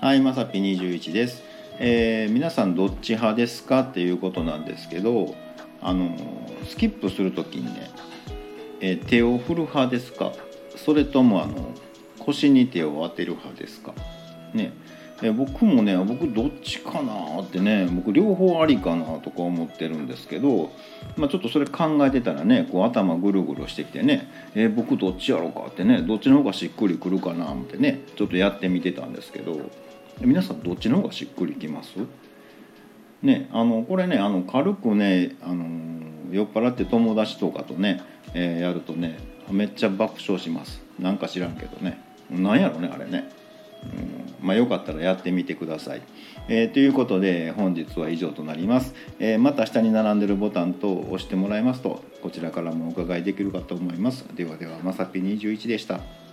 はい、まさぴ21です、えー皆さんどっち派ですかっていうことなんですけど、あのスキップする時にね、えー手を振る派ですか、それともあの腰に手を当てる派ですか？ね、え僕もね、僕どっちかなってね、僕両方ありかなとか思ってるんですけど、まあちょっとそれ考えてたらね、こう頭ぐるぐるしてきてね、え僕どっちやろうかってね、どっちの方がしっくりくるかなってね、ちょっとやってみてたんですけど。皆さんどっちの方がしっくりきます？ねあのこれねあの軽くねあの酔っ払って友達とかとね、えーやるとねめっちゃ爆笑します。なんか知らんけどね。なんやろねあれね、まあよかったらやってみてください、えーということで本日は以上となります、えーまた下に並んでるボタンと押してもらいますとこちらからもお伺いできるかと思います。ではではまさぴ21でした。